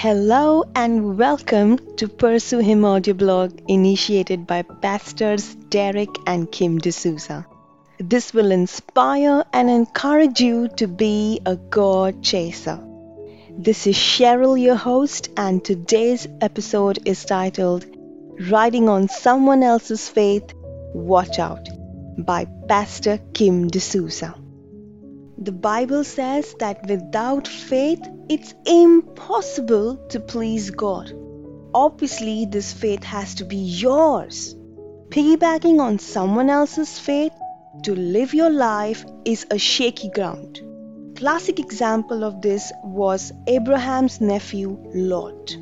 Hello and welcome to Pursue Him audio blog initiated by Pastors Derek and Kim D'Souza. This will inspire and encourage you to be a God chaser. This is Cheryl, your host, and today's episode is titled Riding on Someone Else's Faith, Watch Out by Pastor Kim D'Souza. The Bible says that without faith, it's impossible to please God. Obviously, this faith has to be yours. Piggybacking on someone else's faith to live your life is a shaky ground. Classic example of this was Abraham's nephew Lot.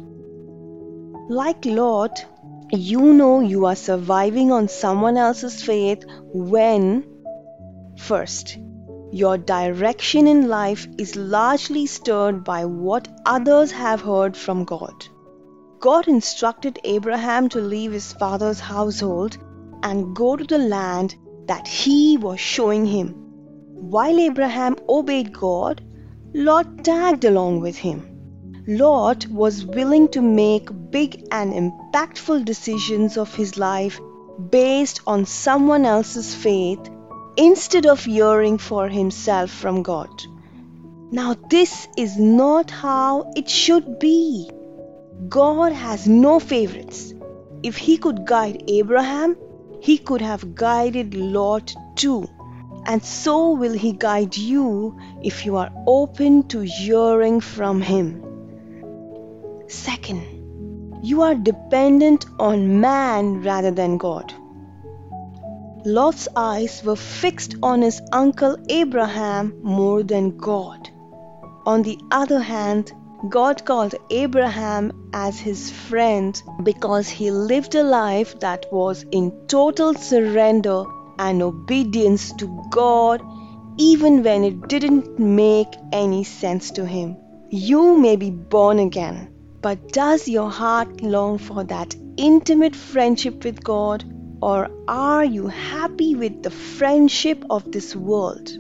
Like Lot, you know you are surviving on someone else's faith when first your direction in life is largely stirred by what others have heard from God. God instructed Abraham to leave his father's household and go to the land that he was showing him. While Abraham obeyed God, Lot tagged along with him. Lot was willing to make big and impactful decisions of his life based on someone else's faith instead of yearning for himself from God. Now, this is not how it should be. God has no favorites. If He could guide Abraham, He could have guided Lot too. And so will He guide you if you are open to hearing from Him. Second, you are dependent on man rather than God. Lot's eyes were fixed on his uncle Abraham more than God. On the other hand, God called Abraham as his friend because he lived a life that was in total surrender and obedience to God even when it didn't make any sense to him. You may be born again, but does your heart long for that intimate friendship with God? Or are you happy with the friendship of this world?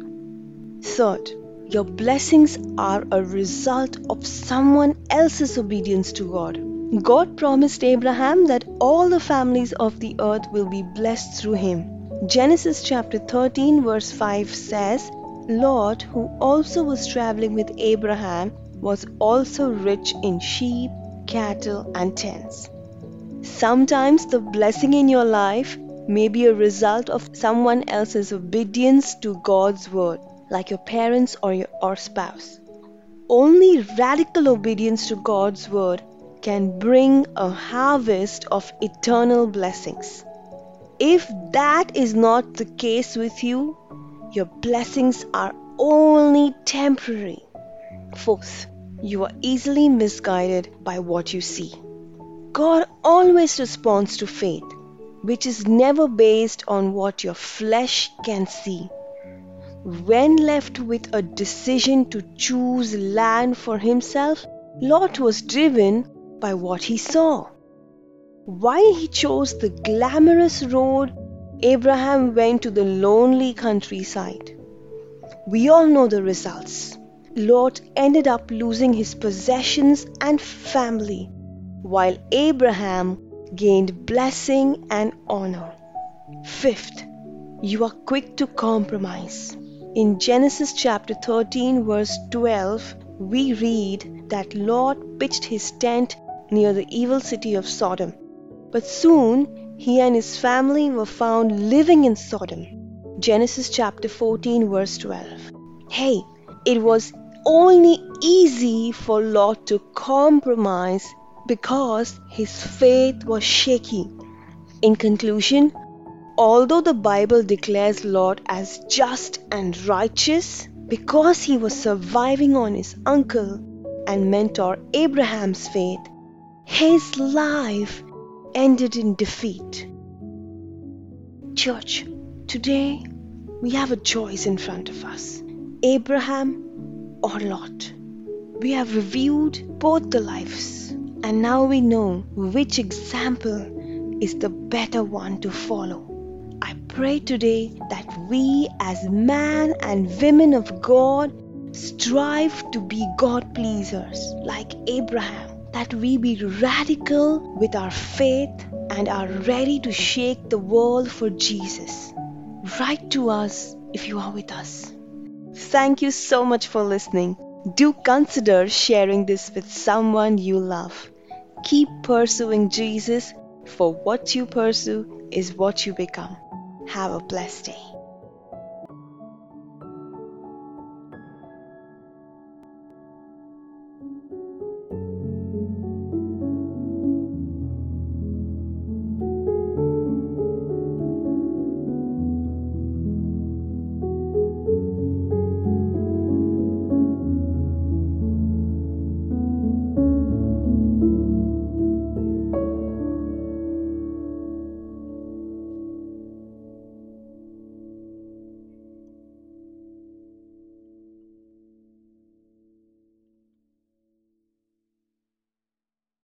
Third, your blessings are a result of someone else's obedience to God. God promised Abraham that all the families of the earth will be blessed through him. Genesis chapter 13, verse 5 says, Lot, who also was traveling with Abraham, was also rich in sheep, cattle, and tents. Sometimes the blessing in your life may be a result of someone else's obedience to God's word, like your parents or your or spouse. Only radical obedience to God's word can bring a harvest of eternal blessings. If that is not the case with you, your blessings are only temporary. Fourth, you are easily misguided by what you see. God always responds to faith, which is never based on what your flesh can see. When left with a decision to choose land for himself, Lot was driven by what he saw. While he chose the glamorous road, Abraham went to the lonely countryside. We all know the results. Lot ended up losing his possessions and family while Abraham gained blessing and honor. Fifth, you are quick to compromise. In Genesis chapter 13, verse 12, we read that Lot pitched his tent near the evil city of Sodom. But soon he and his family were found living in Sodom. Genesis chapter 14, verse 12. Hey, it was only easy for Lot to compromise because his faith was shaky. In conclusion, although the Bible declares Lot as just and righteous, because he was surviving on his uncle and mentor Abraham's faith, his life ended in defeat. Church, today we have a choice in front of us Abraham or Lot. We have reviewed both the lives and now we know which example is the better one to follow. I pray today that we, as men and women of God, strive to be God pleasers like Abraham, that we be radical with our faith and are ready to shake the world for Jesus. Write to us if you are with us. Thank you so much for listening. Do consider sharing this with someone you love. Keep pursuing Jesus, for what you pursue is what you become. Have a blessed day.